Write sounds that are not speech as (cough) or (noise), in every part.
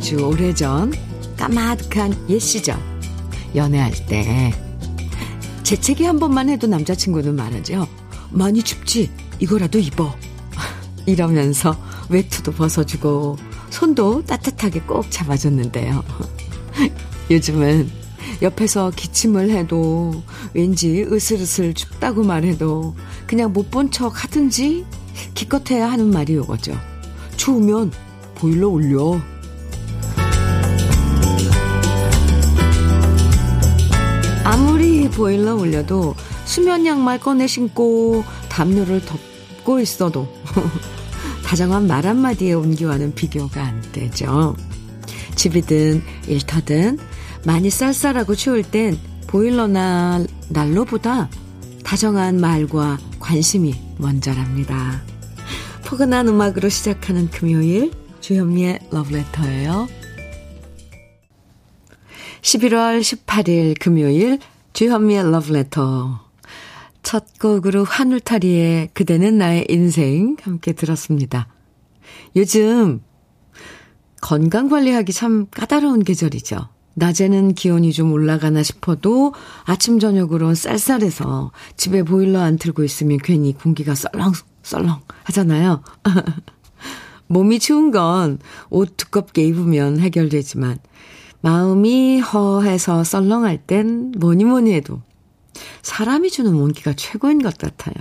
아주 오래전 까마득한 옛 시절 연애할 때 재채기 한 번만 해도 남자친구는 말하죠. 많이 춥지? 이거라도 입어. (laughs) 이러면서 외투도 벗어주고 손도 따뜻하게 꼭 잡아줬는데요. (laughs) 요즘은 옆에서 기침을 해도 왠지 으슬으슬 춥다고 말해도 그냥 못 본 척 하든지 기껏해야 하는 말이 요거죠. 추우면 보일러 올려. 보일러 올려도 수면 양말 꺼내 신고 담요를 덮고 있어도 (laughs) 다정한 말 한마디에 온기와는 비교가 안 되죠. 집이든 일터든 많이 쌀쌀하고 추울 땐 보일러나 난로보다 다정한 말과 관심이 먼저랍니다. 포근한 음악으로 시작하는 금요일 주현미의 러브레터예요. 11월 18일 금요일 주현미의 러브레터 첫 곡으로 하늘타리의 그대는 나의 인생 함께 들었습니다. 요즘 건강 관리하기 참 까다로운 계절이죠. 낮에는 기온이 좀 올라가나 싶어도 아침 저녁으론 쌀쌀해서 집에 보일러 안 틀고 있으면 괜히 공기가 썰렁썰렁 하잖아요. (laughs) 몸이 추운 건 옷 두껍게 입으면 해결되지만 마음이 허해서 썰렁할 땐 뭐니 뭐니 해도 사람이 주는 온기가 최고인 것 같아요.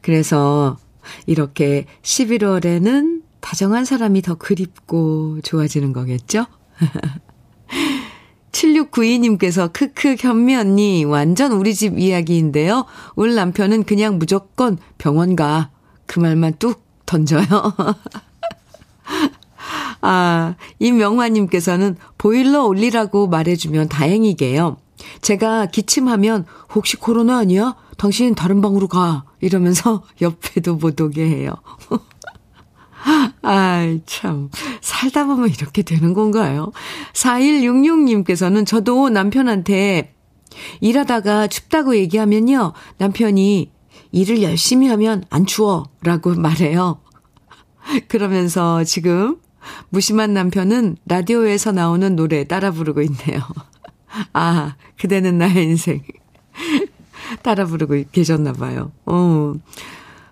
그래서 이렇게 11월에는 다정한 사람이 더 그립고 좋아지는 거겠죠? (laughs) 7692님께서 크크 현미 언니 완전 우리 집 이야기인데요. 울 남편은 그냥 무조건 병원 가. 그 말만 뚝 던져요. (laughs) 아, 임명화님께서는 보일러 올리라고 말해주면 다행이게요. 제가 기침하면 혹시 코로나 아니야? 당신 다른 방으로 가. 이러면서 (laughs) 옆에도 못 오게 해요. (laughs) 아이, 참. 살다 보면 이렇게 되는 건가요? 4166님께서는 저도 남편한테 일하다가 춥다고 얘기하면요. 남편이 일을 열심히 하면 안 추워. 라고 말해요. (laughs) 그러면서 지금 무심한 남편은 라디오에서 나오는 노래 따라 부르고 있네요. (laughs) 아, 그대는 나의 인생. (laughs) 따라 부르고 계셨나 봐요. 어.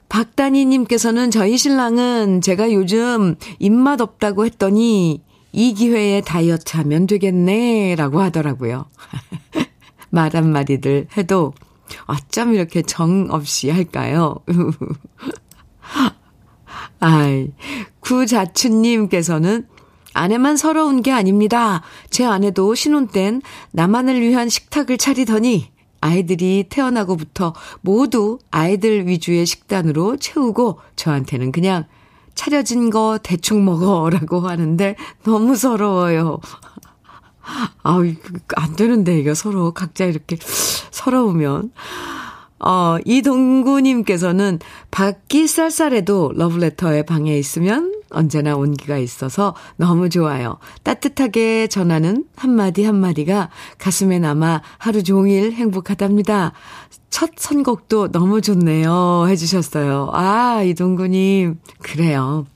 박다니님께서는 저희 신랑은 제가 요즘 입맛 없다고 했더니 이 기회에 다이어트 하면 되겠네 라고 하더라고요. (laughs) 말 한마디들 해도 어쩜 이렇게 정 없이 할까요? 아이, 구자춘님께서는 아내만 서러운 게 아닙니다. 제 아내도 신혼 땐 나만을 위한 식탁을 차리더니 아이들이 태어나고부터 모두 아이들 위주의 식단으로 채우고 저한테는 그냥 차려진 거 대충 먹어라고 하는데 너무 서러워요. 아우, 안 되는데, 이거 서로 각자 이렇게 서러우면. 어, 이동구님께서는 밖이 쌀쌀해도 러브레터의 방에 있으면 언제나 온기가 있어서 너무 좋아요. 따뜻하게 전하는 한마디 한마디가 가슴에 남아 하루 종일 행복하답니다. 첫 선곡도 너무 좋네요. 해주셨어요. 아, 이동구님. 그래요.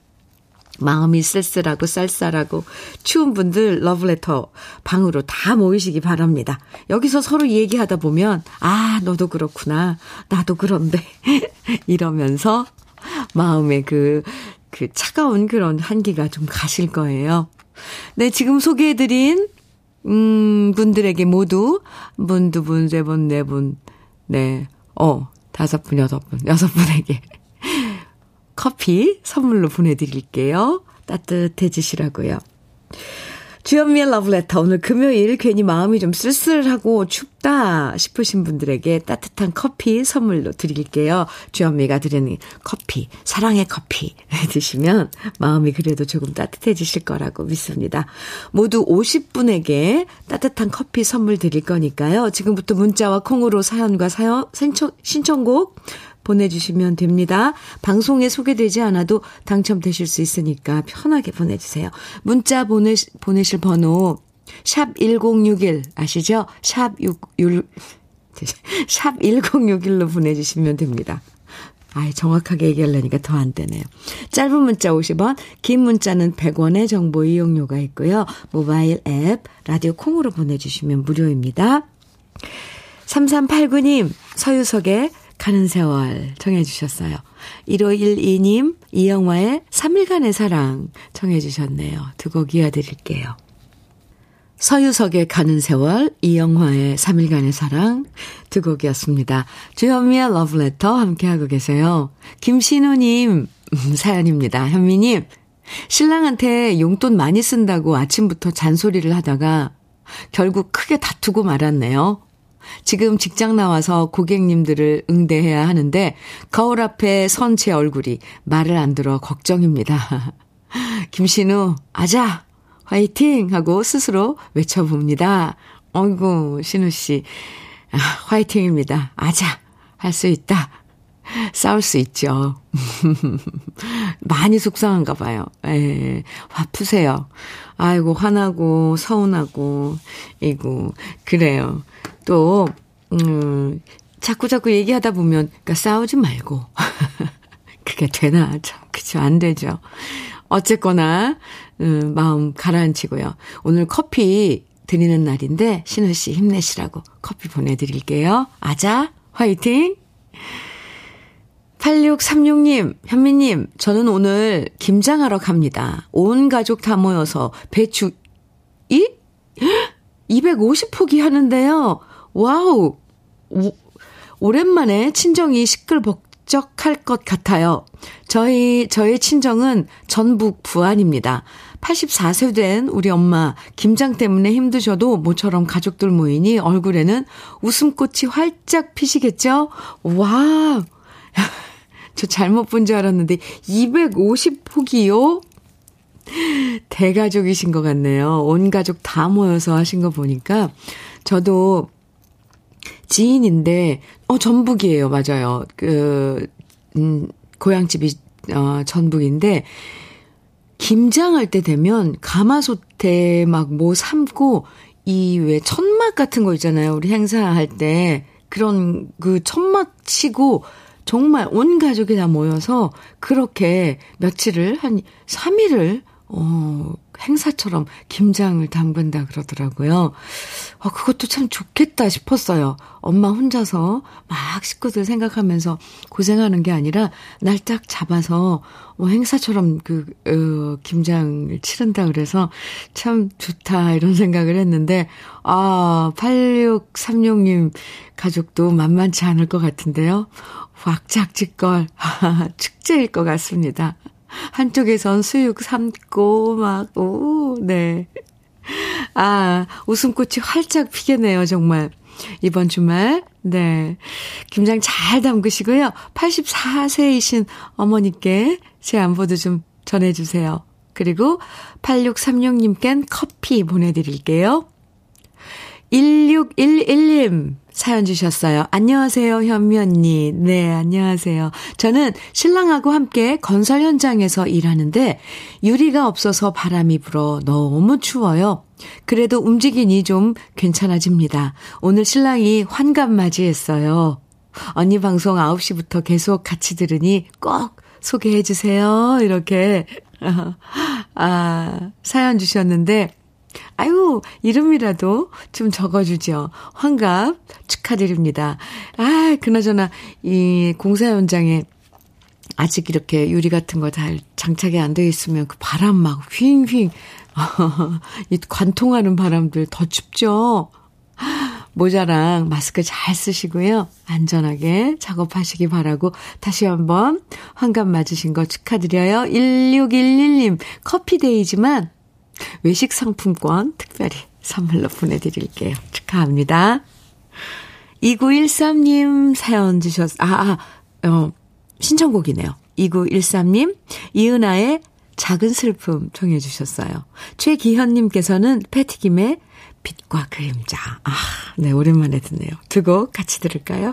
마음이 쓸쓸하고 쌀쌀하고 추운 분들 러브레터 방으로 다 모이시기 바랍니다. 여기서 서로 얘기하다 보면 아 너도 그렇구나 나도 그런데 (laughs) 이러면서 마음의 그, 그 차가운 그런 한기가 좀 가실 거예요. 네 지금 소개해드린 음 분들에게 모두 분, 두 분, 세 분, 네 분, 네, 어 다섯 분, 여섯 분, 여섯 분에게 커피 선물로 보내드릴게요. 따뜻해지시라고요. 주연미의 러브레터. 오늘 금요일 괜히 마음이 좀 쓸쓸하고 춥다 싶으신 분들에게 따뜻한 커피 선물로 드릴게요. 주연미가 드리는 커피, 사랑의 커피 (laughs) 드시면 마음이 그래도 조금 따뜻해지실 거라고 믿습니다. 모두 50분에게 따뜻한 커피 선물 드릴 거니까요. 지금부터 문자와 콩으로 사연과 사연, 신청, 신청곡 보내주시면 됩니다. 방송에 소개되지 않아도 당첨되실 수 있으니까 편하게 보내주세요. 문자 보내, 보내실 번호 샵 1061 아시죠? 샵 6, 6, (laughs) 샵 1061로 보내주시면 됩니다. 아이, 정확하게 얘기하려니까 더 안 되네요. 짧은 문자 50원, 긴 문자는 100원의 정보 이용료가 있고요. 모바일 앱, 라디오 콩으로 보내주시면 무료입니다. 3389님, 서유석의 가는 세월 정해주셨어요. 1512님, 이영화의 3일간의 사랑 정해주셨네요. 두 곡 이어드릴게요. 서유석의 가는 세월, 이영화의 3일간의 사랑 두 곡이었습니다. 주현미의 러브레터 함께하고 계세요. 김신우님 사연입니다. 현미님, 신랑한테 용돈 많이 쓴다고 아침부터 잔소리를 하다가 결국 크게 다투고 말았네요. 지금 직장 나와서 고객님들을 응대해야 하는데 거울 앞에 선 제 얼굴이 말을 안 들어 걱정입니다. (laughs) 김신우, 아자! 화이팅! 하고 스스로 외쳐봅니다. 어이구, 신우 씨. 아, 화이팅입니다. 아자! 할 수 있다. (laughs) 싸울 수 있죠. (laughs) 많이 속상한가 봐요. 예, 화 푸세요. 아이고, 화나고, 서운하고, 이고, 그래요. 또, 음, 자꾸 자꾸 얘기하다 보면, 그니까 싸우지 말고. (laughs) 그게 되나? 참, 그쵸. 안 되죠. 어쨌거나, 음, 마음 가라앉히고요. 오늘 커피 드리는 날인데, 신우 씨 힘내시라고 커피 보내드릴게요. 아자, 화이팅! 8636님, 현미님, 저는 오늘 김장하러 갑니다. 온 가족 다 모여서 배추, 이? 250포기 하는데요. wow! 오, 오랜만에 친정이 시끌벅적할 것 같아요. 저희, 저의 친정은 전북 부안입니다. 84세 된 우리 엄마, 김장 때문에 힘드셔도 모처럼 가족들 모이니 얼굴에는 웃음꽃이 활짝 피시겠죠? 와! 저 잘못 본 줄 알았는데 250포기요? 대가족이신 것 같네요. 온 가족 다 모여서 하신 거 보니까 저도 지인인데 어 전북이에요. 맞아요. 그 음, 고향집이 어 전북인데 김장할 때 되면 가마솥에 막 뭐 삶고 이 왜 천막 같은 거 있잖아요. 우리 행사할 때 그런 그 천막 치고 정말 온 가족이 다 모여서 그렇게 며칠을 한 3일을 어, 행사처럼 김장을 담근다 그러더라고요. 어, 그것도 참 좋겠다 싶었어요. 엄마 혼자서 막 식구들 생각하면서 고생하는 게 아니라 날딱 잡아서 뭐 행사처럼 그, 어, 김장을 치른다 그래서 참 좋다 이런 (laughs) 생각을 했는데, 아, 8636님 가족도 만만치 않을 것 같은데요. 왁짝지껄 (laughs) 축제일 것 같습니다. 한쪽에선 수육 삶고 막, 오, 네. 아, 웃음꽃이 활짝 피겠네요, 정말. 이번 주말, 네. 김장 잘 담그시고요. 84세이신 어머니께 제 안부도 좀 전해주세요. 그리고 8636님껜 커피 보내드릴게요. 1611님 사연 주셨어요. 안녕하세요, 현미 언니. 네, 안녕하세요. 저는 신랑하고 함께 건설 현장에서 일하는데 유리가 없어서 바람이 불어 너무 추워요. 그래도 움직이니 좀 괜찮아집니다. 오늘 신랑이 환갑 맞이했어요. 언니 방송 9시부터 계속 같이 들으니 꼭 소개해 주세요. 이렇게 (laughs) 아, 사연 주셨는데 아유, 이름이라도 좀 적어주죠. 환갑 축하드립니다. 아, 그나저나, 이 공사 현장에 아직 이렇게 유리 같은 거 잘 장착이 안 되어 있으면 그 바람 막 휘잉휘잉, (laughs) 이 관통하는 바람들 더 춥죠? 모자랑 마스크 잘 쓰시고요. 안전하게 작업하시기 바라고 다시 한번 환갑 맞으신 거 축하드려요. 1611님 커피데이지만 외식 상품권 특별히 선물로 보내드릴게요. 축하합니다. 2913님 사연 주셨, 아, 아, 어, 신청곡이네요. 2913님, 이은아의 작은 슬픔 청해 주셨어요. 최기현님께서는 패티김의 빛과 그림자. 아, 네, 오랜만에 듣네요. 두 곡 같이 들을까요?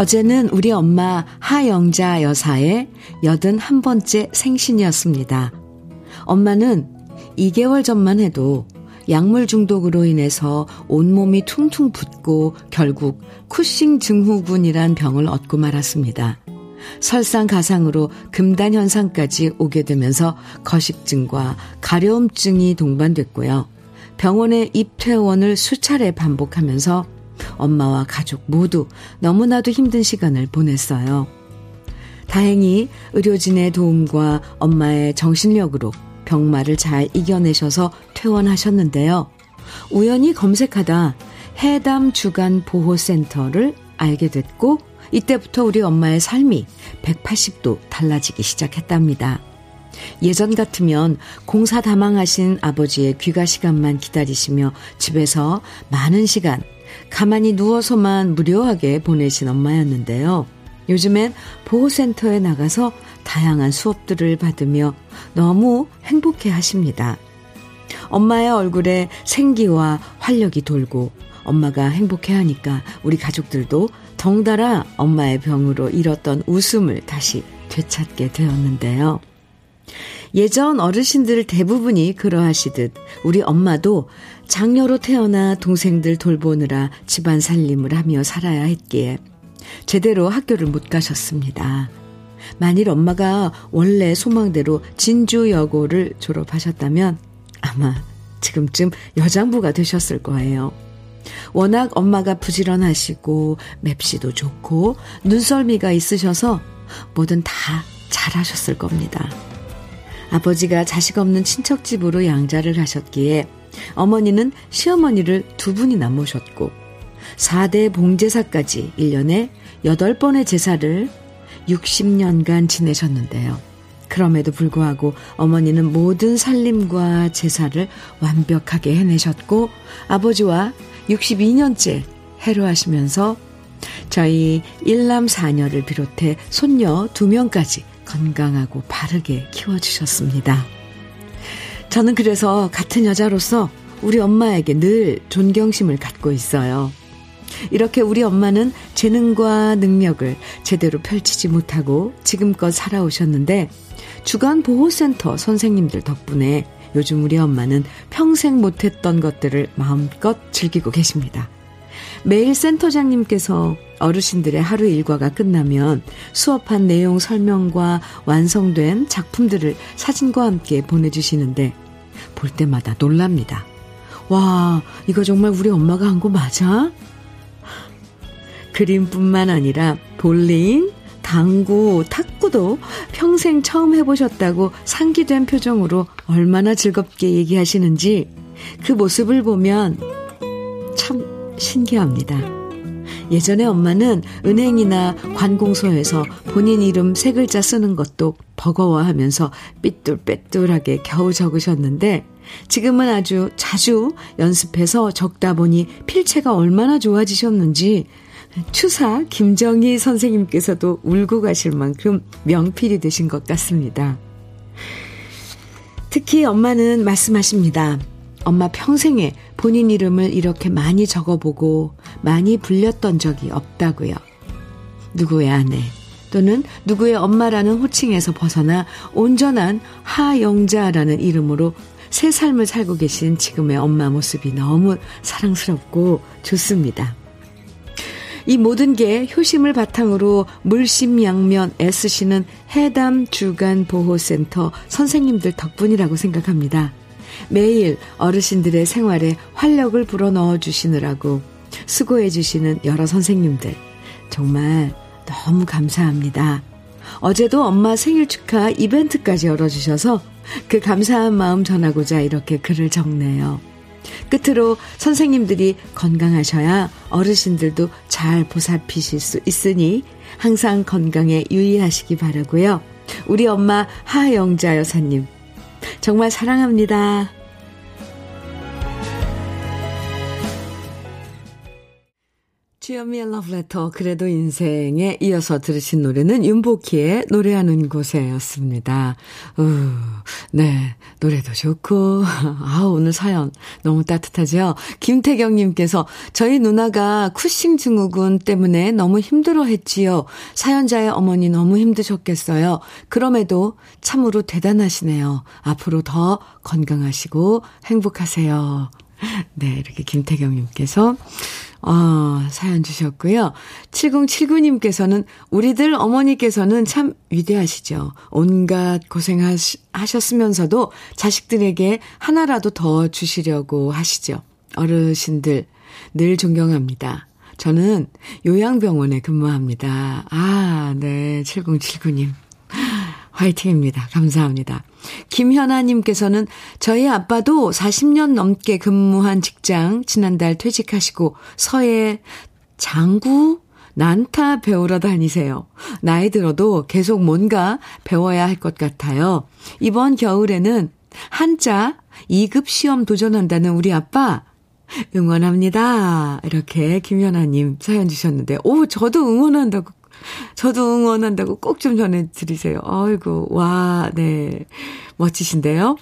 어제는 우리 엄마 하영자 여사의 81번째 생신이었습니다. 엄마는 2개월 전만 해도 약물 중독으로 인해서 온몸이 퉁퉁 붓고 결국 쿠싱 증후군이란 병을 얻고 말았습니다. 설상가상으로 금단 현상까지 오게 되면서 거식증과 가려움증이 동반됐고요. 병원에 입퇴원을 수차례 반복하면서 엄마와 가족 모두 너무나도 힘든 시간을 보냈어요. 다행히 의료진의 도움과 엄마의 정신력으로 병마를 잘 이겨내셔서 퇴원하셨는데요. 우연히 검색하다 해담 주간 보호센터를 알게 됐고 이때부터 우리 엄마의 삶이 180도 달라지기 시작했답니다. 예전 같으면 공사 다망하신 아버지의 귀가 시간만 기다리시며 집에서 많은 시간 가만히 누워서만 무료하게 보내신 엄마였는데요. 요즘엔 보호센터에 나가서 다양한 수업들을 받으며 너무 행복해 하십니다. 엄마의 얼굴에 생기와 활력이 돌고 엄마가 행복해 하니까 우리 가족들도 덩달아 엄마의 병으로 잃었던 웃음을 다시 되찾게 되었는데요. 예전 어르신들 대부분이 그러하시듯 우리 엄마도 장녀로 태어나 동생들 돌보느라 집안 살림을 하며 살아야 했기에 제대로 학교를 못 가셨습니다. 만일 엄마가 원래 소망대로 진주여고를 졸업하셨다면 아마 지금쯤 여장부가 되셨을 거예요. 워낙 엄마가 부지런하시고 맵시도 좋고 눈썰미가 있으셔서 뭐든 다 잘하셨을 겁니다. 아버지가 자식 없는 친척 집으로 양자를 가셨기에 어머니는 시어머니를 두 분이나 모셨고 4대 봉제사까지 1년에 8번의 제사를 60년간 지내셨는데요. 그럼에도 불구하고 어머니는 모든 살림과 제사를 완벽하게 해내셨고 아버지와 62년째 해로하시면서 저희 일남 사녀를 비롯해 손녀 두 명까지 건강하고 바르게 키워주셨습니다. 저는 그래서 같은 여자로서 우리 엄마에게 늘 존경심을 갖고 있어요. 이렇게 우리 엄마는 재능과 능력을 제대로 펼치지 못하고 지금껏 살아오셨는데 주간 보호센터 선생님들 덕분에 요즘 우리 엄마는 평생 못했던 것들을 마음껏 즐기고 계십니다. 매일 센터장님께서 어르신들의 하루 일과가 끝나면 수업한 내용 설명과 완성된 작품들을 사진과 함께 보내주시는데 볼 때마다 놀랍니다. 와, 이거 정말 우리 엄마가 한 거 맞아? 그림뿐만 아니라 볼링, 당구, 탁구도 평생 처음 해보셨다고 상기된 표정으로 얼마나 즐겁게 얘기하시는지 그 모습을 보면 참 신기합니다. 예전에 엄마는 은행이나 관공서에서 본인 이름 세 글자 쓰는 것도 버거워하면서 삐뚤빼뚤하게 겨우 적으셨는데 지금은 아주 자주 연습해서 적다 보니 필체가 얼마나 좋아지셨는지 추사 김정희 선생님께서도 울고 가실 만큼 명필이 되신 것 같습니다. 특히 엄마는 말씀하십니다. 엄마 평생에 본인 이름을 이렇게 많이 적어보고 많이 불렸던 적이 없다고요. 누구의 아내 또는 누구의 엄마라는 호칭에서 벗어나 온전한 하영자라는 이름으로 새 삶을 살고 계신 지금의 엄마 모습이 너무 사랑스럽고 좋습니다. 이 모든 게 효심을 바탕으로 물심양면 애쓰시는 해담 주간 보호센터 선생님들 덕분이라고 생각합니다. 매일 어르신들의 생활에 활력을 불어넣어 주시느라고 수고해 주시는 여러 선생님들 정말 너무 감사합니다. 어제도 엄마 생일 축하 이벤트까지 열어주셔서 그 감사한 마음 전하고자 이렇게 글을 적네요. 끝으로 선생님들이 건강하셔야 어르신들도 잘 보살피실 수 있으니 항상 건강에 유의하시기 바라고요. 우리 엄마 하영자 여사님 정말 사랑합니다. 주현미의 러브레터 그래도 인생에 이어서 들으신 노래는 윤복희의 노래하는 곳에였습니다. 우, 네 노래도 좋고 (laughs) 아 오늘 사연 너무 따뜻하죠. 김태경님께서 저희 누나가 쿠싱 증후군 때문에 너무 힘들어했지요. 사연자의 어머니 너무 힘드셨겠어요. 그럼에도 참으로 대단하시네요. 앞으로 더 건강하시고 행복하세요. (laughs) 네 이렇게 김태경님께서 어, 사연 주셨고요. 7079님께서는 우리들 어머니께서는 참 위대하시죠. 온갖 고생하셨으면서도 자식들에게 하나라도 더 주시려고 하시죠. 어르신들 늘 존경합니다. 저는 요양병원에 근무합니다. 아, 네. 7079님. 화이팅입니다. 감사합니다. 김현아님께서는 저희 아빠도 40년 넘게 근무한 직장 지난달 퇴직하시고 서해 장구 난타 배우러 다니세요. 나이 들어도 계속 뭔가 배워야 할 것 같아요. 이번 겨울에는 한자 2급 시험 도전한다는 우리 아빠 응원합니다. 이렇게 김현아님 사연 주셨는데, 오, 저도 응원한다고 저도 응원한다고 꼭 좀 전해드리세요. 아이고, 와, 네. 멋지신데요?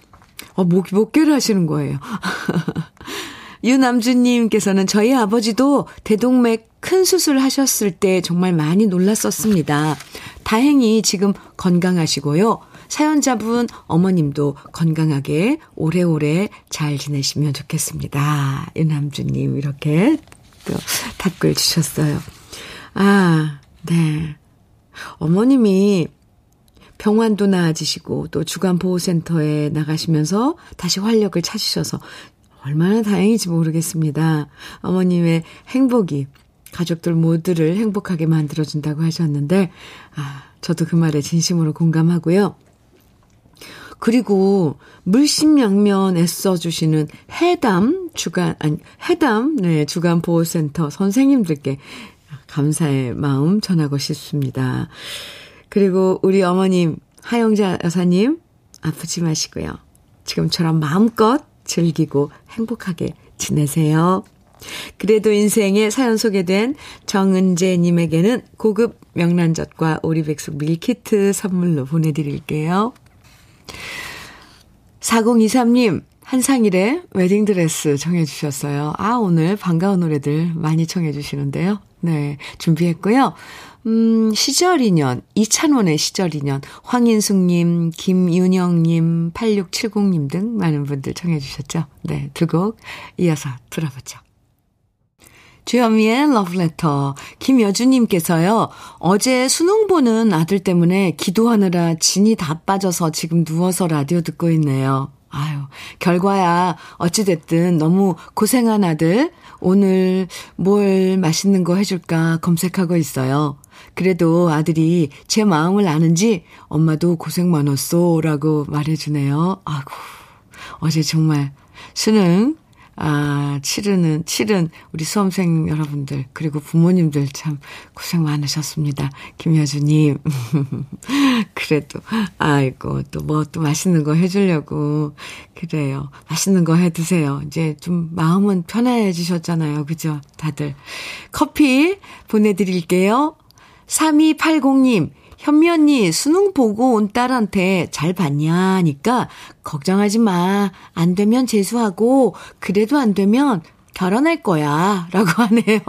어, 목, 목결 하시는 거예요. (laughs) 유남주님께서는 저희 아버지도 대동맥 큰 수술 하셨을 때 정말 많이 놀랐었습니다. 다행히 지금 건강하시고요. 사연자분 어머님도 건강하게 오래오래 잘 지내시면 좋겠습니다. 유남주님, 이렇게 또 답글 주셨어요. 아, 네. 어머님이 병원도 나아지시고 또 주간 보호센터에 나가시면서 다시 활력을 찾으셔서 얼마나 다행인지 모르겠습니다. 어머님의 행복이 가족들 모두를 행복하게 만들어준다고 하셨는데, 아, 저도 그 말에 진심으로 공감하고요. 그리고 물심양면 애써주시는 해담 주간, 아니, 해담, 네, 주간보호센터 선생님들께 감사의 마음 전하고 싶습니다. 그리고 우리 어머님, 하영자 여사님, 아프지 마시고요. 지금처럼 마음껏 즐기고 행복하게 지내세요. 그래도 인생에 사연 소개된 정은재님에게는 고급 명란젓과 오리백숙 밀키트 선물로 보내드릴게요. 4023님, 한상일의 웨딩드레스 청해주셨어요. 아, 오늘 반가운 노래들 많이 청해주시는데요. 네, 준비했고요. 음, 시절 인연, 이찬원의 시절 인연, 황인숙님, 김윤영님, 8670님 등 많은 분들 청해주셨죠. 네, 두 곡 이어서 들어보죠. 주현미의 러브레터. 김여주님께서요, 어제 수능 보는 아들 때문에 기도하느라 진이 다 빠져서 지금 누워서 라디오 듣고 있네요. 아유, 결과야, 어찌됐든 너무 고생한 아들, 오늘 뭘 맛있는 거 해줄까 검색하고 있어요. 그래도 아들이 제 마음을 아는지 엄마도 고생 많았어 라고 말해주네요. 아구, 어제 정말 수능 아, 치르는, 치른 우리 수험생 여러분들, 그리고 부모님들 참 고생 많으셨습니다. 김여주님. (laughs) 그래도, 아이고, 또 뭐 또 맛있는 거 해주려고. 그래요. 맛있는 거 해 드세요. 이제 좀 마음은 편해지셨잖아요. 그죠? 다들. 커피 보내드릴게요. 3280님, 현미 언니 수능 보고 온 딸한테 잘 봤냐 하니까 걱정하지 마. 안 되면 재수하고 그래도 안 되면 결혼할 거야. 라고 (laughs) 하네요.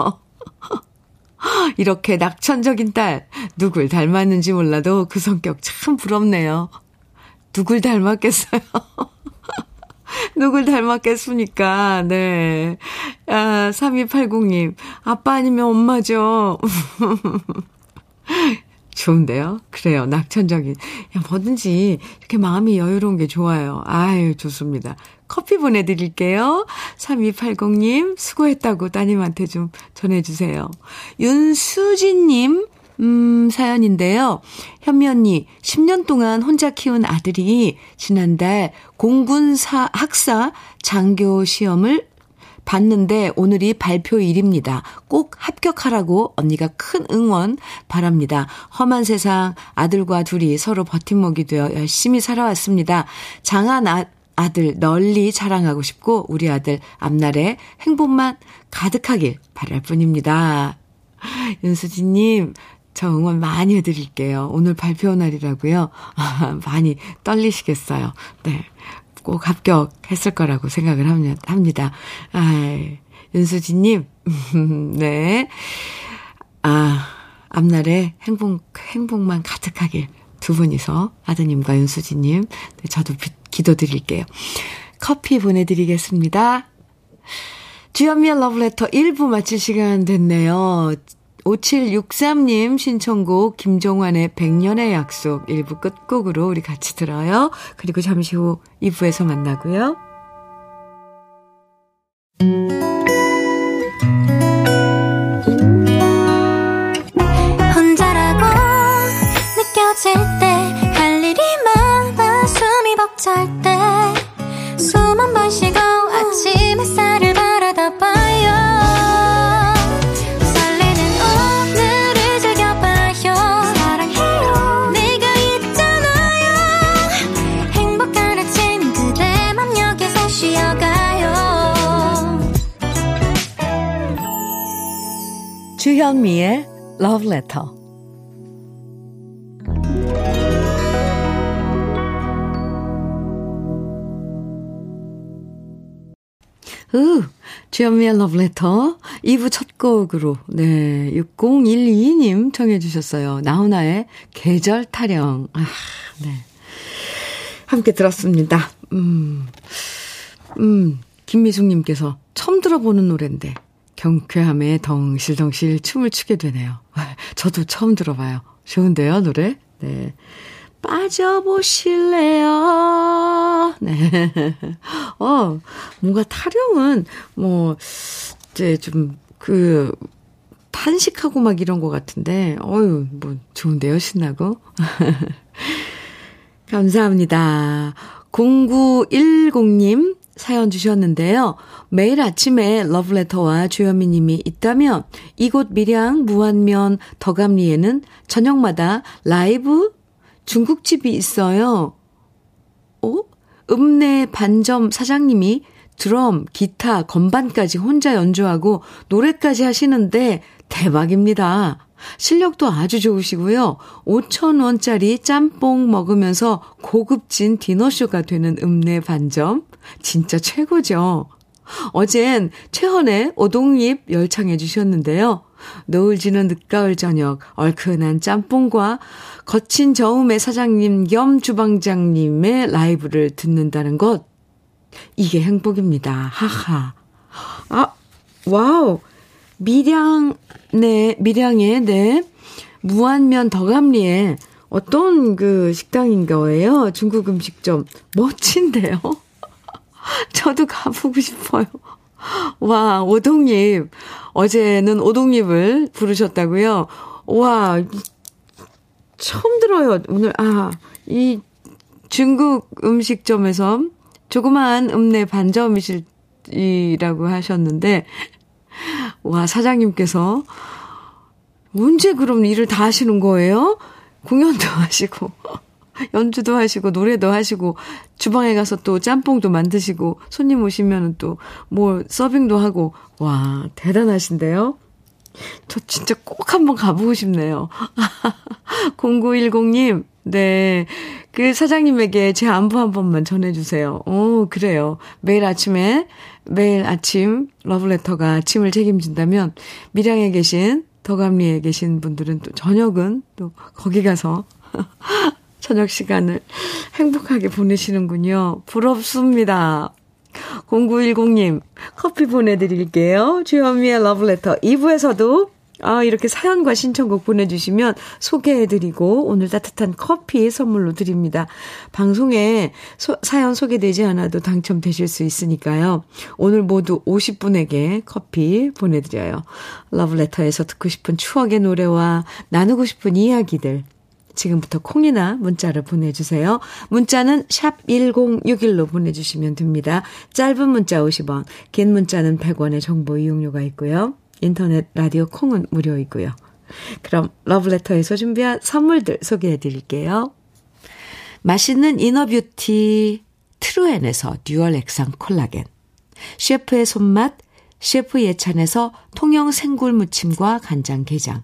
(laughs) 이렇게 낙천적인 딸 누굴 닮았는지 몰라도 그 성격 참 부럽네요. 누굴 닮았겠어요? (laughs) 누굴 닮았겠습니까? 네. 아, 3280님. 아빠 아니면 엄마죠. 좋은데요? 그래요. 낙천적인. 야, 뭐든지 이렇게 마음이 여유로운 게 좋아요. 아유, 좋습니다. 커피 보내드릴게요. 3280님, 수고했다고 따님한테 좀 전해주세요. 윤수진님, 음, 사연인데요. 현미 언니, 10년 동안 혼자 키운 아들이 지난달 공군 사 학사 장교 시험을 봤는데 오늘이 발표일입니다. 꼭 합격하라고 언니가 큰 응원 바랍니다. 험한 세상 아들과 둘이 서로 버팀목이 되어 열심히 살아왔습니다. 장한 아, 아들 널리 자랑하고 싶고 우리 아들 앞날에 행복만 가득하길 바랄 뿐입니다. 윤수진님, 저 응원 많이 해드릴게요. 오늘 발표 날이라고요. (laughs) 많이 떨리시겠어요. 네. 꼭 합격했을 거라고 생각을 합니다. 아, 윤수진님, (laughs) 네. 아, 앞날에 행복, 행복만 가득하길 두 분이서 아드님과 윤수진님, 네, 저도 기도드릴게요. 커피 보내드리겠습니다. 주현미의 러브레터 1부 마칠 시간 됐네요. 5763님 신청곡 김종환의 100년의 약속 1부 끝곡으로 우리 같이 들어요. 그리고 잠시 후 2부에서 만나고요. 혼자라고 느껴질 때 할 일이 많아 숨이 벅찰 때 숨 한 번 쉬고 아침 햇살을 주현미의 Love Letter. 으, 주현미의 Love Letter 2부 첫 곡으로, 네, 6012님 청해 주셨어요. 나훈아의 계절 타령. 아, 네. 함께 들었습니다. 음, 음, 김미숙님께서 처음 들어보는 노래인데, 경쾌함에 덩실덩실 춤을 추게 되네요. (laughs) 저도 처음 들어봐요. 좋은데요, 노래? 네. 빠져보실래요? 네. (laughs) 어, 뭔가 타령은, 뭐, 이제 좀, 그, 탄식하고 막 이런 것 같은데, 어유 뭐, 좋은데요, 신나고. (laughs) 감사합니다. 0910님, 사연 주셨는데요. 매일 아침에 러브레터와 주현미 님이 있다면 이곳 밀양 무안면 덕암리에는 저녁마다 라이브 중국집이 있어요. 어? 읍내 반점 사장님이 드럼, 기타, 건반까지 혼자 연주하고 노래까지 하시는데 대박입니다. 실력도 아주 좋으시고요. 5천원짜리 짬뽕 먹으면서 고급진 디너쇼가 되는 읍내 반점. 진짜 최고죠. 어젠 최헌의 오동잎 열창해 주셨는데요. 노을 지는 늦가을 저녁 얼큰한 짬뽕과 거친 저음의 사장님 겸 주방장님의 라이브를 듣는다는 것. 이게 행복입니다. 하하. 아, wow. 밀양, 네, 밀양에, 네. 무안면 덕암리에 어떤 그 식당인 거예요? 중국 음식점. 멋진데요? (laughs) 저도 가보고 싶어요. 와, 오동잎. 어제는 오동잎을 부르셨다고요? 와, 처음 들어요. 오늘, 아, 이 중국 음식점에서 조그마한 읍내 반점이시라고 하셨는데, 와, 사장님께서 언제 그럼 일을 다 하시는 거예요? 공연도 (laughs) 하시고. 연주도 하시고 노래도 하시고 주방에 가서 또 짬뽕도 만드시고 손님 오시면 또뭐 서빙도 하고 와 대단하신데요. 저 진짜 꼭 한번 가보고 싶네요. (laughs) 0910님, 네. 그 사장님에게 제 안부 한 번만 전해주세요. 오, 그래요. 매일 아침에, 매일 아침 러브레터가 아침을 책임진다면, 밀양에 계신, 덕암리에 계신 분들은 또 저녁은 또 거기 가서 (laughs) 저녁 시간을 행복하게 보내시는군요. 부럽습니다. 0910님, 커피 보내드릴게요. 주현미의 러브레터 2부에서도 아, 이렇게 사연과 신청곡 보내주시면 소개해드리고 오늘 따뜻한 커피 선물로 드립니다. 방송에 소, 사연 소개되지 않아도 당첨되실 수 있으니까요. 오늘 모두 50분에게 커피 보내드려요. 러브레터에서 듣고 싶은 추억의 노래와 나누고 싶은 이야기들 지금부터 콩이나 문자를 보내주세요. 문자는 샵 1061로 보내주시면 됩니다. 짧은 문자 50원, 긴 문자는 100원의 정보 이용료가 있고요. 인터넷 라디오 콩은 무료이고요. 그럼 러브레터에서 준비한 선물들 소개해 드릴게요. 맛있는 inner beauty 트루엔에서 dual 액상 콜라겐 셰프의 손맛 셰프 예찬에서 통영 생굴 무침과 간장 게장,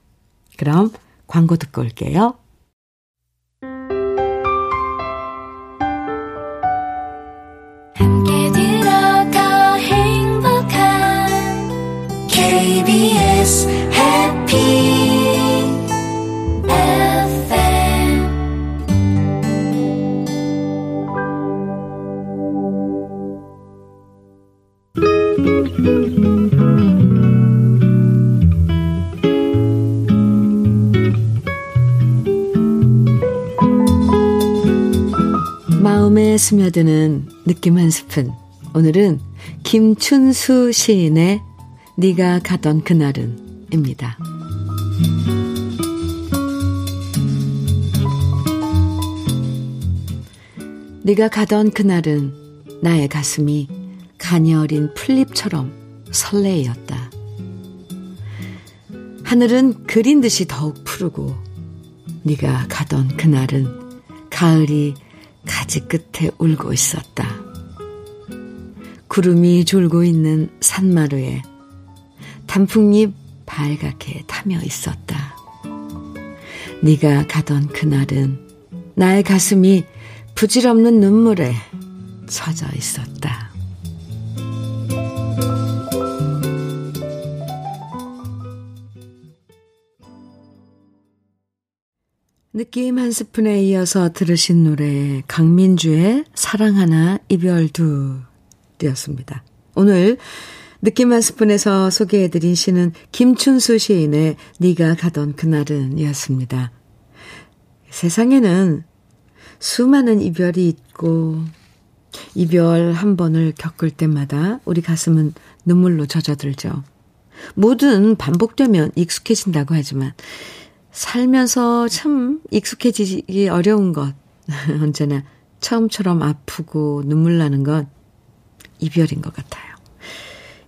그럼 광고 듣고 올게요. 스며드는 느낌 한 스푼. 오늘은 김춘수 시인의 네가 가던 그날은입니다. 네가 가던 그날은 나의 가슴이 가녀린 풀잎처럼 설레이었다. 하늘은 그린 듯이 더욱 푸르고 네가 가던 그날은 가을이 가지 끝에 울고 있었다. 구름이 졸고 있는 산마루에 단풍잎 발갛게 타며 있었다. 네가 가던 그날은 나의 가슴이 부질없는 눈물에 젖어 있었다. 느낌 한 스푼에 이어서 들으신 노래 강민주의 사랑 하나 이별 두였습니다. 오늘 느낌 한 스푼에서 소개해드린 시는 김춘수 시인의 네가 가던 그날은 이었습니다. 세상에는 수많은 이별이 있고 이별 한 번을 겪을 때마다 우리 가슴은 눈물로 젖어들죠. 뭐든 반복되면 익숙해진다고 하지만 살면서 참 익숙해지기 어려운 것. (laughs) 언제나 처음처럼 아프고 눈물 나는 건 이별인 것 같아요.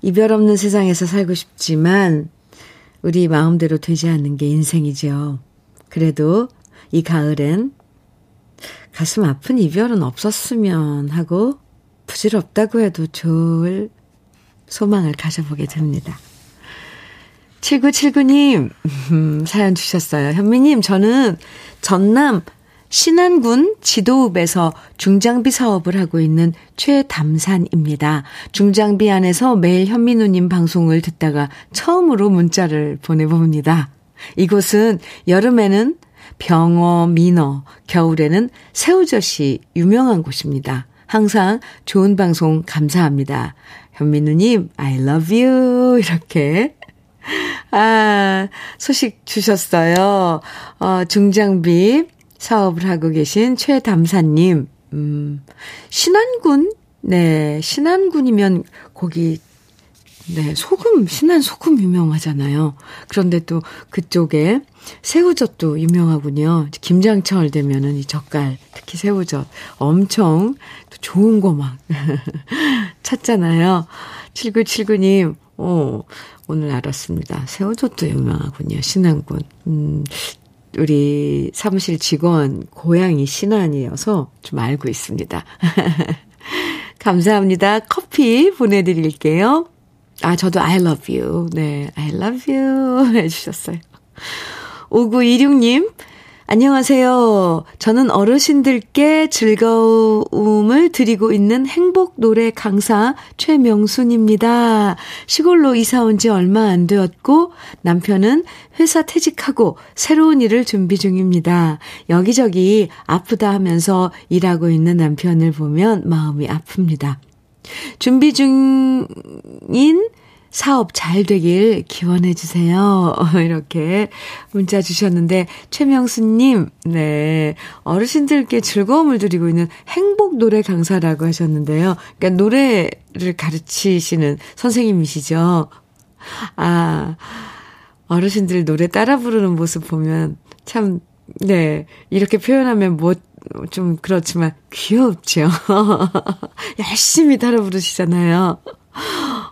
이별 없는 세상에서 살고 싶지만 우리 마음대로 되지 않는 게 인생이죠. 그래도 이 가을엔 가슴 아픈 이별은 없었으면 하고 부질없다고 해도 좋을 소망을 가져보게 됩니다. 7979님, 음, 사연 주셨어요. 현미님, 저는 전남 신안군 지도읍에서 중장비 사업을 하고 있는 최담산입니다. 중장비 안에서 매일 현미누님 방송을 듣다가 처음으로 문자를 보내봅니다. 이곳은 여름에는 병어, 민어, 겨울에는 새우젓이 유명한 곳입니다. 항상 좋은 방송 감사합니다. 현민우님, I love you. 이렇게 아, 소식 주셨어요. 어, 중장비 사업을 하고 계신 최담사님, 음, 신안군? 네, 신안군이면 거기, 네, 소금, 신안 소금 유명하잖아요. 그런데 또 그쪽에 새우젓도 유명하군요. 김장철 되면은 이 젓갈, 특히 새우젓 엄청 좋은 거 막 (laughs) 찾잖아요. 7979님, 어, 오늘 알았습니다. 새우젓도 유명하군요. 신안군. 음, 우리 사무실 직원 고향이 신안이어서 좀 알고 있습니다. (laughs) 감사합니다. 커피 보내드릴게요. 아, 저도 I love you. 네, I love you (laughs) 해주셨어요. 5926님, 안녕하세요. 저는 어르신들께 즐거움을 드리고 있는 행복 노래 강사 최명순입니다. 시골로 이사 온 지 얼마 안 되었고 남편은 회사 퇴직하고 새로운 일을 준비 중입니다. 여기저기 아프다 하면서 일하고 있는 남편을 보면 마음이 아픕니다. 준비 중인 사업 잘 되길 기원해 주세요. (laughs) 이렇게 문자 주셨는데 최명수님, 네 어르신들께 즐거움을 드리고 있는 행복 노래 강사라고 하셨는데요. 그러니까 노래를 가르치시는 선생님이시죠. 아 어르신들 노래 따라 부르는 모습 보면 참 네, 이렇게 표현하면 뭐, 좀 그렇지만 귀엽죠. (laughs) 열심히 따라 부르시잖아요.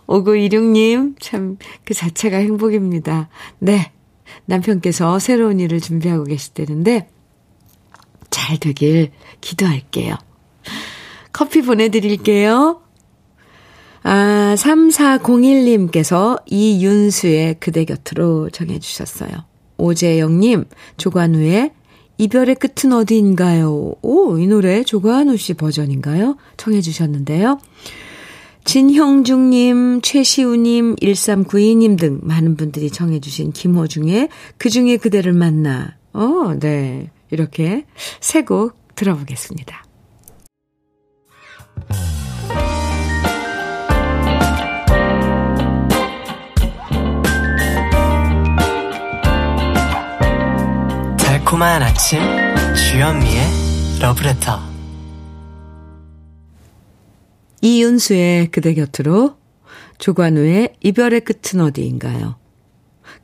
5926님, 참, 그 자체가 행복입니다. 네. 남편께서 새로운 일을 준비하고 계시다는데, 잘 되길 기도할게요. 커피 보내드릴게요. 아, 3401님께서 이윤수의 그대 곁으로 정해주셨어요. 오재영님, 조관우의 이별의 끝은 어디인가요? 오, 이 노래 조관우 씨 버전인가요? 청해주셨는데요. 진형중님, 최시우님, 1392님 등 많은 분들이 청해주신 김호중의 그 중에 그대를 만나. 어, 네. 이렇게 세 곡 들어보겠습니다. 달콤한 아침, 주현미의 러브레터. 이윤수의 그대 곁으로 조관우의 이별의 끝은 어디인가요?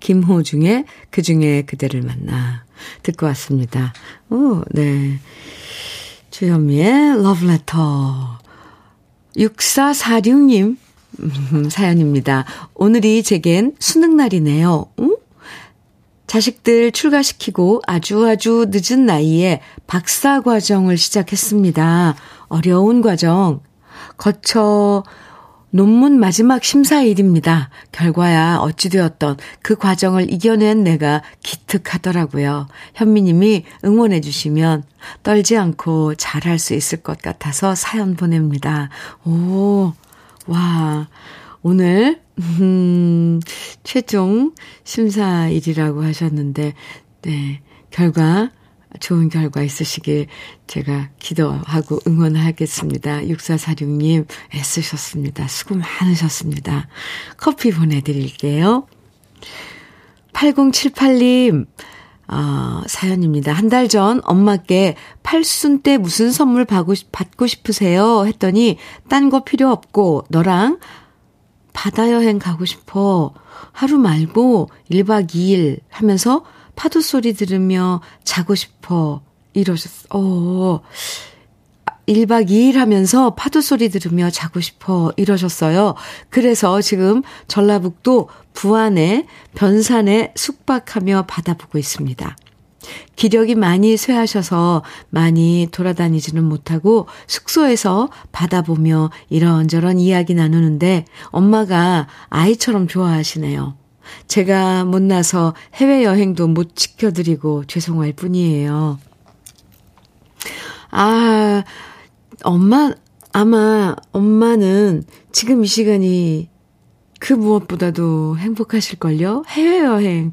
김호중의 그 중에 그대를 만나 듣고 왔습니다. 오, 네. 주현미의 러브레터 6446님 음, 사연입니다. 오늘이 제겐 수능날이네요. 응? 자식들 출가시키고 아주 아주 늦은 나이에 박사 과정을 시작했습니다. 어려운 과정 거쳐 논문 마지막 심사일입니다. 결과야 어찌되었던 그 과정을 이겨낸 내가 기특하더라고요. 현미님이 응원해 주시면 떨지 않고 잘할 수 있을 것 같아서 사연 보냅니다. 오, 와, 오늘, 음, 최종 심사일이라고 하셨는데, 네, 결과 좋은 결과 있으시길 제가 기도하고 응원하겠습니다. 6446님 애쓰셨습니다. 수고 많으셨습니다. 커피 보내드릴게요. 8078님, 어, 사연입니다. 한 달 전 엄마께 팔순 때 무슨 선물 받고, 받고 싶으세요? 했더니 딴 거 필요 없고 너랑 바다 여행 가고 싶어. 하루 말고 1박 2일 하면서 파도 소리 들으며 자고 싶어. 이러셨, 어, 1박 2일 하면서 파도 소리 들으며 자고 싶어. 이러셨어요. 그래서 지금 전라북도 부안에 변산에 숙박하며 받아보고 있습니다. 기력이 많이 쇠하셔서 많이 돌아다니지는 못하고 숙소에서 받아보며 이런저런 이야기 나누는데 엄마가 아이처럼 좋아하시네요. 제가 못나서 해외여행도 못 지켜드리고 죄송할 뿐이에요. 아, 엄마, 아마 엄마는 지금 이 시간이 그 무엇보다도 행복하실걸요? 해외여행,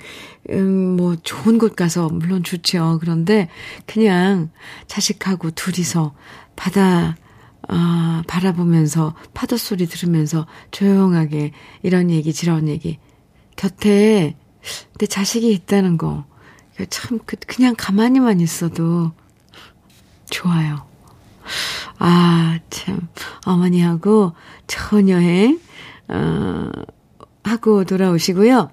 음, 뭐, 좋은 곳 가서, 물론 좋죠. 그런데, 그냥 자식하고 둘이서 바다, 아, 바라보면서, 파도 소리 들으면서 조용하게 이런 얘기, 저런 얘기 곁에 내 자식이 있다는 거, 참, 그, 그냥 가만히만 있어도 좋아요. 아, 참, 어머니하고 좋은 여행, 어, 하고 돌아오시고요.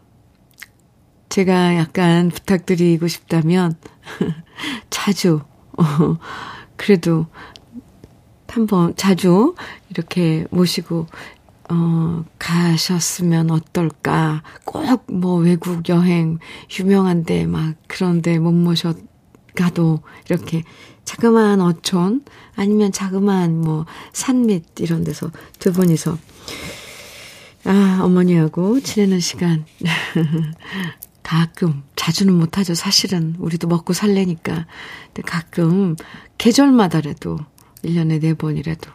제가 약간 부탁드리고 싶다면, (laughs) 자주, 어, 그래도 한번 자주 이렇게 모시고 어, 가셨으면 어떨까. 꼭 뭐 외국 여행, 유명한데 막 그런데 못 모셔 가도 이렇게 자그마한 어촌 아니면 자그마한 뭐 산 밑 이런 데서 두 분이서 아, 어머니하고 지내는 시간. (laughs) 가끔, 자주는 못하죠. 사실은. 우리도 먹고 살래니까. 근데 가끔, 계절마다라도, 1년에 4번이라도,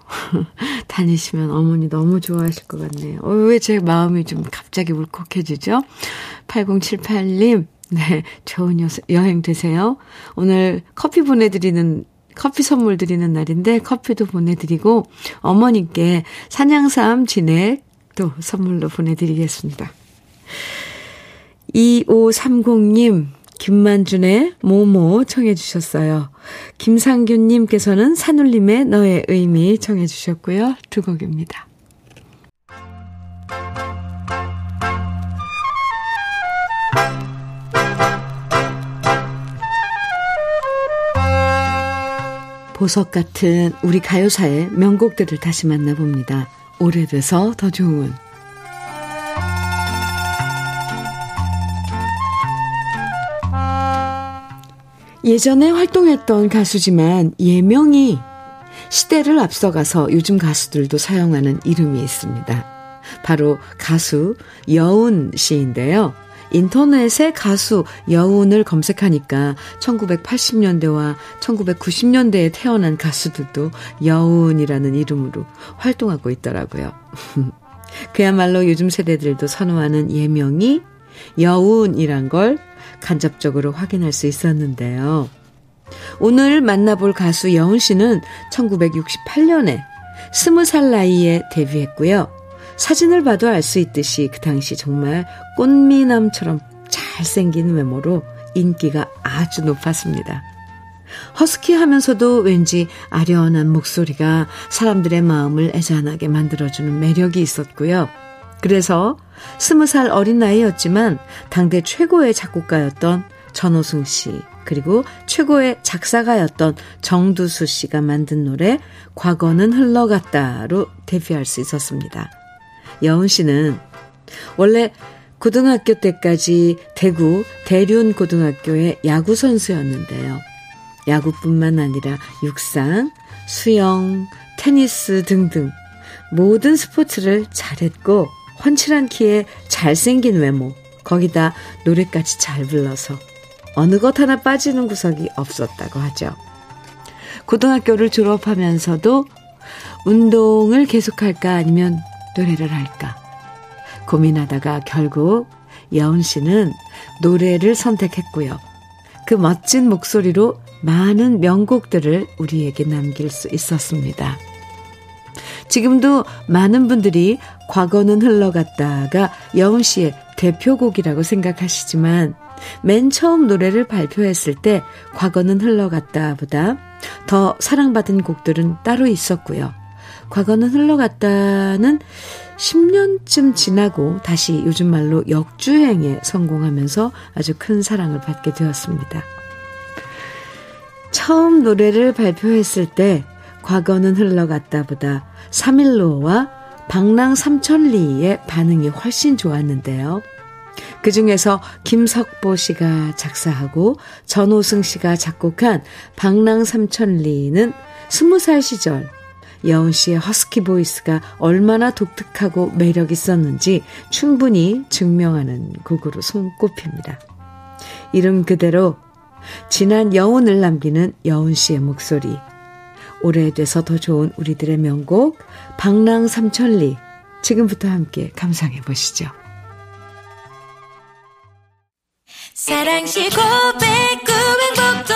(laughs) 다니시면 어머니 너무 좋아하실 것 같네요. 어, 왜 제 마음이 좀 갑자기 울컥해지죠? 8078님, 네, 좋은 여, 여행 되세요. 오늘 커피 보내드리는 커피 선물 드리는 날인데 커피도 보내드리고 어머님께 산양삼 진액 또 선물로 보내드리겠습니다. 2530님, 김만준의 모모 청해 주셨어요. 김상균님께서는 산울림의 너의 의미 청해 주셨고요. 두 곡입니다. 보석 같은 우리 가요사의 명곡들을 다시 만나봅니다. 오래돼서 더 좋은 예전에 활동했던 가수지만 예명이 시대를 앞서가서 요즘 가수들도 사용하는 이름이 있습니다. 바로 가수 여운 씨인데요. 인터넷에 가수 여운을 검색하니까 1980년대와 1990년대에 태어난 가수들도 여운이라는 이름으로 활동하고 있더라고요. (laughs) 그야말로 요즘 세대들도 선호하는 예명이 여운이란 걸 간접적으로 확인할 수 있었는데요. 오늘 만나볼 가수 여운 씨는 1968년에 20살 나이에 데뷔했고요. 사진을 봐도 알 수 있듯이 그 당시 정말 꽃미남처럼 잘생긴 외모로 인기가 아주 높았습니다. 허스키 하면서도 왠지 아련한 목소리가 사람들의 마음을 애잔하게 만들어주는 매력이 있었고요. 그래서 스무 살 어린 나이였지만 당대 최고의 작곡가였던 전호승 씨, 그리고 최고의 작사가였던 정두수 씨가 만든 노래 과거는 흘러갔다로 데뷔할 수 있었습니다. 여운 씨는 원래 고등학교 때까지 대구 대륜 고등학교의 야구 선수였는데요. 야구뿐만 아니라 육상, 수영, 테니스 등등 모든 스포츠를 잘했고 훤칠한 키에 잘생긴 외모, 거기다 노래까지 잘 불러서 어느 것 하나 빠지는 구석이 없었다고 하죠. 고등학교를 졸업하면서도 운동을 계속할까 아니면 노래를 할까 고민하다가 결국 여운 씨는 노래를 선택했고요. 그 멋진 목소리로 많은 명곡들을 우리에게 남길 수 있었습니다. 지금도 많은 분들이 과거는 흘러갔다가 여운 씨의 대표곡이라고 생각하시지만 맨 처음 노래를 발표했을 때 과거는 흘러갔다 보다 더 사랑받은 곡들은 따로 있었고요. 과거는 흘러갔다는 10년쯤 지나고 다시 요즘 말로 역주행에 성공하면서 아주 큰 사랑을 받게 되었습니다. 처음 노래를 발표했을 때 과거는 흘러갔다 보다 3일로와 방랑 삼천리의 반응이 훨씬 좋았는데요. 그 중에서 김석보 씨가 작사하고 전호승 씨가 작곡한 방랑 삼천리는 20살 시절 여운 씨의 허스키 보이스가 얼마나 독특하고 매력 있었는지 충분히 증명하는 곡으로 손꼽힙니다. 이름 그대로 진한 여운을 남기는 여운 씨의 목소리. 오래돼서 더 좋은 우리들의 명곡 방랑 삼천리 지금부터 함께 감상해 보시죠. 사랑시 고백 구 행복동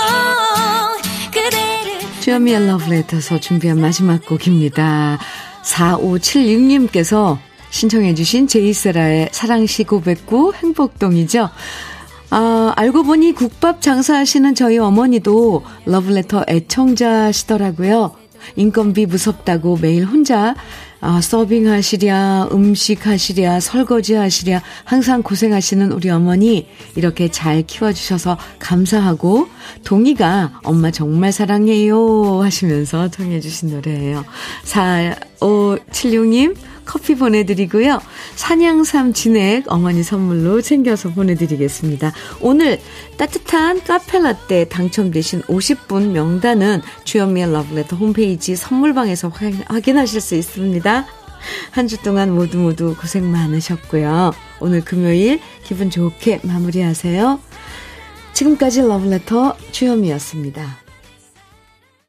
주현미의 러브레터에서 준비한 마지막 곡입니다. 4576님께서 신청해 주신 제이세라의 사랑시 고백구 행복동이죠. 아, 알고 보니 국밥 장사하시는 저희 어머니도 러브레터 애청자시더라고요. 인건비 무섭다고 매일 혼자 아, 서빙 하시랴, 음식 하시랴, 설거지 하시랴, 항상 고생하시는 우리 어머니, 이렇게 잘 키워주셔서 감사하고, 동희가 엄마 정말 사랑해요 하시면서 청해주신 노래예요. 4, 6576님 커피 보내드리고요. 산양삼 진액 어머니 선물로 챙겨서 보내드리겠습니다. 오늘 따뜻한 카페라떼 당첨되신 50분 명단은 주현미의 러브레터 홈페이지 선물방에서 확인하실 수 있습니다. 한 주 동안 모두 모두 고생 많으셨고요. 오늘 금요일 기분 좋게 마무리하세요. 지금까지 러브레터 주현미였습니다.